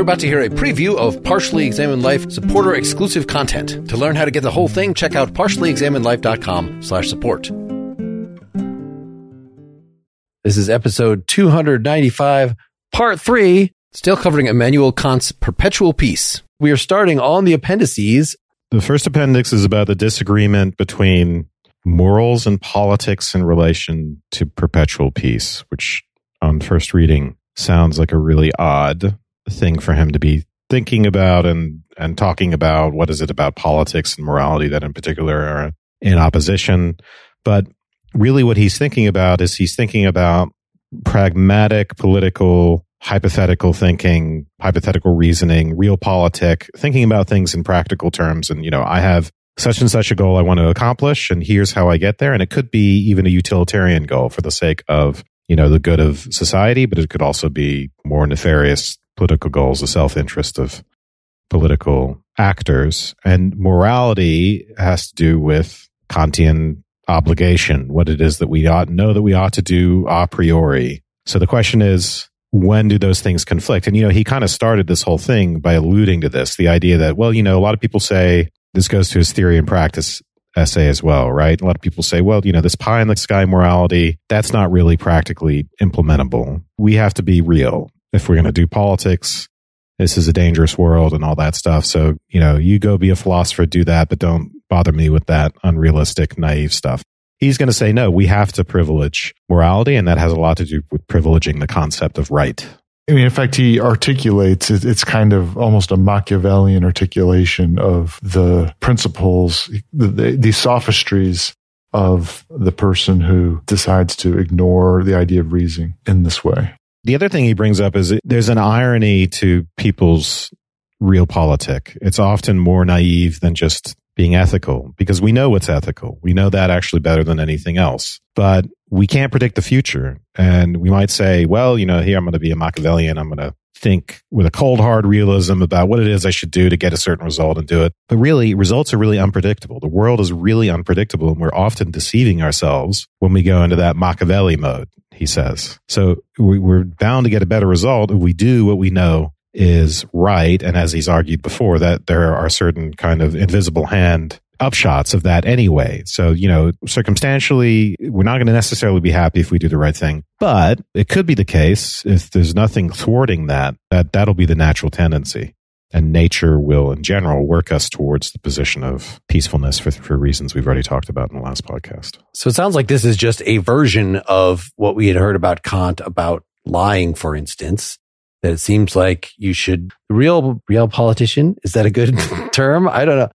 You're about to hear a preview of Partially Examined Life supporter exclusive content. To learn how to get the whole thing, check out partiallyexaminedlife.com slash support. This is episode 295, part three, still covering Immanuel Kant's perpetual peace. We are starting on the appendices. The first appendix is about the disagreement between morals and politics in relation to perpetual peace, which on first reading sounds like a really odd thing for him to be thinking about and and talking about what is it about politics and morality that in particular are in opposition. But really what he's thinking about is he's thinking about pragmatic political hypothetical thinking hypothetical reasoning realpolitik thinking about things in practical terms and you know i have such and such a goal i want to accomplish and here's how i get there. And it could be even a utilitarian goal for the sake of you know the good of society but it could also be more nefarious political goals, the self interest of political actors. And morality has to do with Kantian obligation, what it is that we ought know that we ought to do a priori. So the question is, when do those things conflict? And, you know, he kind of started this whole thing by alluding to this, the idea that, well, you know, a lot of people say this goes to his theory and practice essay as well, right? A lot of people say, well, you know, this pie in the sky morality, that's not really practically implementable. We have to be real if we're going to do politics, this is a dangerous world and all that stuff. So, you know, you go be a philosopher, do that, but don't bother me with that unrealistic, naive stuff. He's going to say, no, we have to privilege morality. And that has a lot to do with privileging the concept of right. I mean, in fact, he articulates it's kind of almost a Machiavellian articulation of the principles, the, the, sophistries of the person who decides to ignore the idea of reason in this way. The other thing he brings up is there's an irony to people's realpolitik. It's often more naive than just being ethical because we know what's ethical. We know that actually better than anything else. But we can't predict the future. And we might say, well, you know, here I'm going to be a Machiavellian. I'm going to think with a cold, hard realism about what it is I should do to get a certain result and do it. But really, results are really unpredictable. The world is really unpredictable. And we're often deceiving ourselves when we go into that Machiavelli mode he says. So we're bound to get a better result if we do what we know is right. And as he's argued before, that there are certain kind of invisible hand upshots of that anyway. So, you know, circumstantially, we're not going to necessarily be happy if we do the right thing, but it could be the case if there's nothing thwarting that, that that'll be the natural tendency and nature will in general work us towards the position of peacefulness for, for reasons we've already talked about in the last podcast. So it sounds like this is just a version of what we had heard about Kant about lying, for instance. That it seems like you should real real politician is that a good term? I don't know.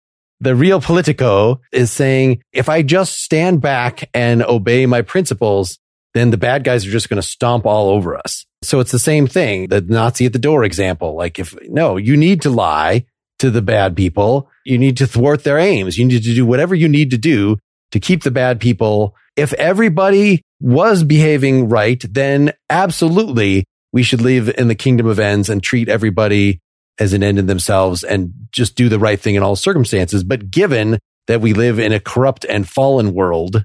The real politico is saying if I just stand back and obey my principles, then the bad guys are just going to stomp all over us. So it's the same thing. The Nazi at the door example. Like if no, you need to lie to the bad people. You need to thwart their aims. You need to do whatever you need to do to keep the bad people. If everybody was behaving right, then absolutely we should live in the kingdom of ends and treat everybody as an end in themselves and just do the right thing in all circumstances. But given that we live in a corrupt and fallen world,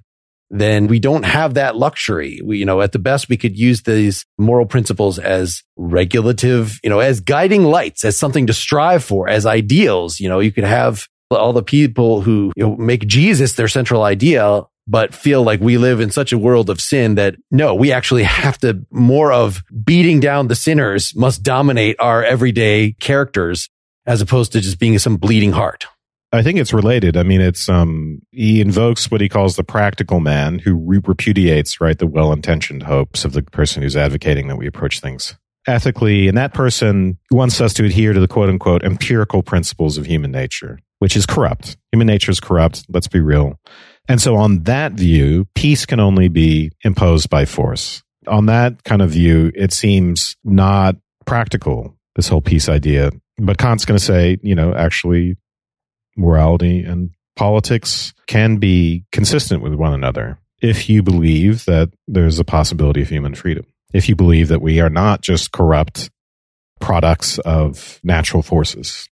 then we don't have that luxury. We, you know, at the best, we could use these moral principles as regulative, you know, as guiding lights, as something to strive for, as ideals. You know, you could have all the people who you know, make Jesus their central ideal, but feel like we live in such a world of sin that no, we actually have to more of beating down the sinners must dominate our everyday characters as opposed to just being some bleeding heart. I think it's related. I mean, it's um, he invokes what he calls the practical man, who repudiates right the well-intentioned hopes of the person who's advocating that we approach things ethically, and that person wants us to adhere to the quote unquote empirical principles of human nature, which is corrupt. Human nature is corrupt. Let's be real. And so, on that view, peace can only be imposed by force. On that kind of view, it seems not practical. This whole peace idea. But Kant's going to say, you know, actually, morality and politics can be consistent with one another if you believe that there's a possibility of human freedom. If you believe that we are not just corrupt products of natural forces.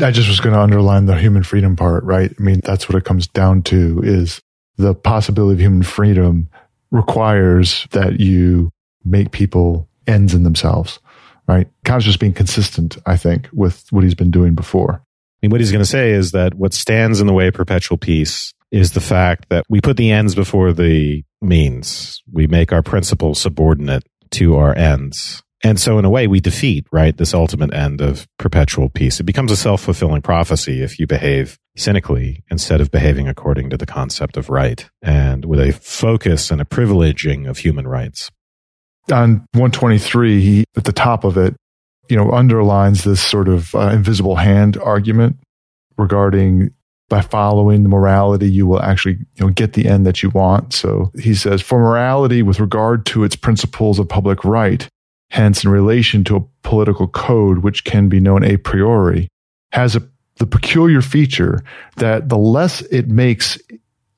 I just was going to underline the human freedom part, right? I mean, that's what it comes down to is the possibility of human freedom requires that you make people ends in themselves. right? Kant's just being consistent, I think, with what he's been doing before. I mean, what he's going to say is that what stands in the way of perpetual peace is the fact that we put the ends before the means. We make our principles subordinate to our ends. And so, in a way, we defeat, right, this ultimate end of perpetual peace. It becomes a self fulfilling prophecy if you behave cynically instead of behaving according to the concept of right and with a focus and a privileging of human rights. On 123, he, at the top of it, you know, underlines this sort of uh, invisible hand argument regarding by following the morality, you will actually you know, get the end that you want. So he says, for morality with regard to its principles of public right, hence in relation to a political code which can be known a priori, has a, the peculiar feature that the less it makes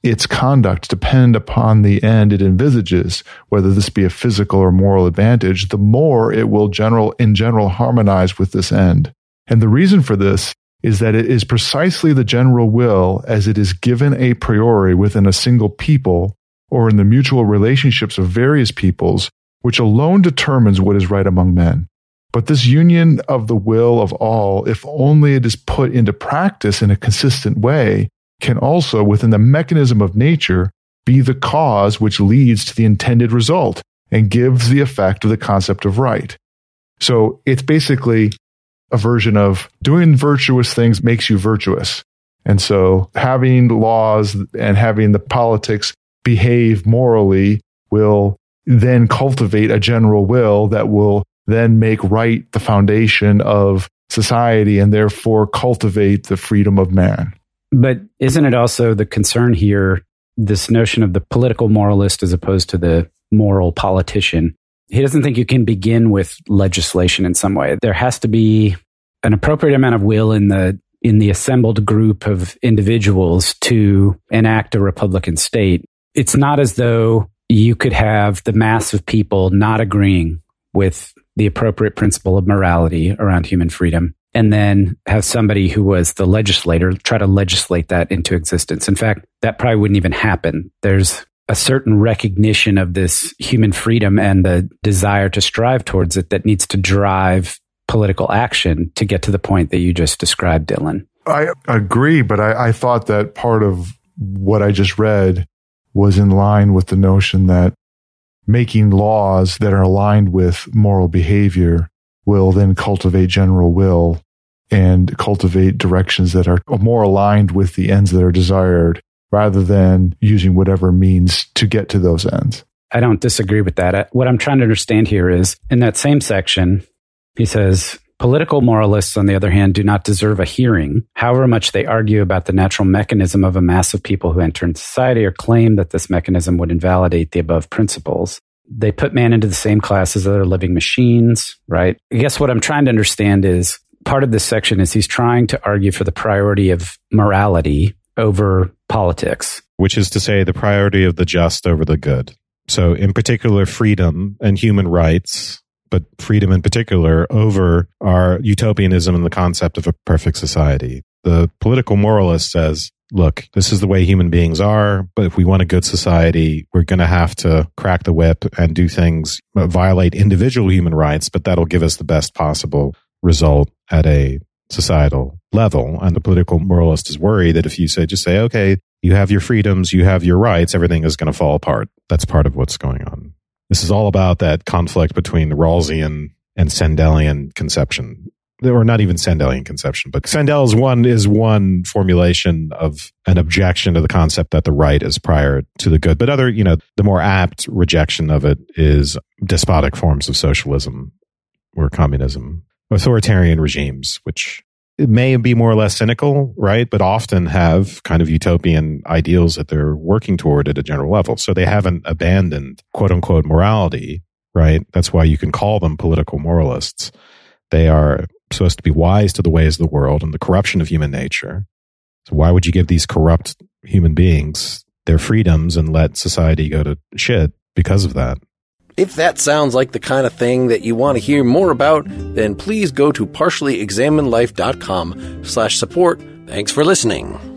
its conduct depend upon the end it envisages, whether this be a physical or moral advantage, the more it will general, in general harmonize with this end. And the reason for this is that it is precisely the general will as it is given a priori within a single people or in the mutual relationships of various peoples which alone determines what is right among men. But this union of the will of all, if only it is put into practice in a consistent way, can also, within the mechanism of nature, be the cause which leads to the intended result and gives the effect of the concept of right. So it's basically a version of doing virtuous things makes you virtuous. And so having laws and having the politics behave morally will then cultivate a general will that will then make right the foundation of society and therefore cultivate the freedom of man. But isn't it also the concern here, this notion of the political moralist as opposed to the moral politician? He doesn't think you can begin with legislation in some way. There has to be an appropriate amount of will in the in the assembled group of individuals to enact a republican state. It's not as though you could have the mass of people not agreeing with the appropriate principle of morality around human freedom and then have somebody who was the legislator try to legislate that into existence. In fact, that probably wouldn't even happen. There's a certain recognition of this human freedom and the desire to strive towards it that needs to drive political action to get to the point that you just described, Dylan. I agree, but I, I thought that part of what I just read was in line with the notion that making laws that are aligned with moral behavior will then cultivate general will and cultivate directions that are more aligned with the ends that are desired rather than using whatever means to get to those ends. I don't disagree with that. What I'm trying to understand here is in that same section, he says, Political moralists, on the other hand, do not deserve a hearing, however much they argue about the natural mechanism of a mass of people who enter into society or claim that this mechanism would invalidate the above principles. They put man into the same class as other living machines, right? I guess what I'm trying to understand is part of this section is he's trying to argue for the priority of morality over politics. Which is to say, the priority of the just over the good. So, in particular, freedom and human rights but freedom in particular, over our utopianism and the concept of a perfect society. The political moralist says, look, this is the way human beings are, but if we want a good society, we're going to have to crack the whip and do things, violate individual human rights, but that'll give us the best possible result at a societal level. And the political moralist is worried that if you say, just say, okay, you have your freedoms, you have your rights, everything is going to fall apart. That's part of what's going on. This is all about that conflict between the Rawlsian and Sandelian conception. Or not even Sandelian conception, but Sandel's one is one formulation of an objection to the concept that the right is prior to the good. But other, you know, the more apt rejection of it is despotic forms of socialism or communism, authoritarian regimes, which it may be more or less cynical, right? But often have kind of utopian ideals that they're working toward at a general level. So they haven't abandoned quote unquote morality, right? That's why you can call them political moralists. They are supposed to be wise to the ways of the world and the corruption of human nature. So why would you give these corrupt human beings their freedoms and let society go to shit because of that? If that sounds like the kind of thing that you want to hear more about, then please go to partiallyexaminedlife.com slash support. Thanks for listening.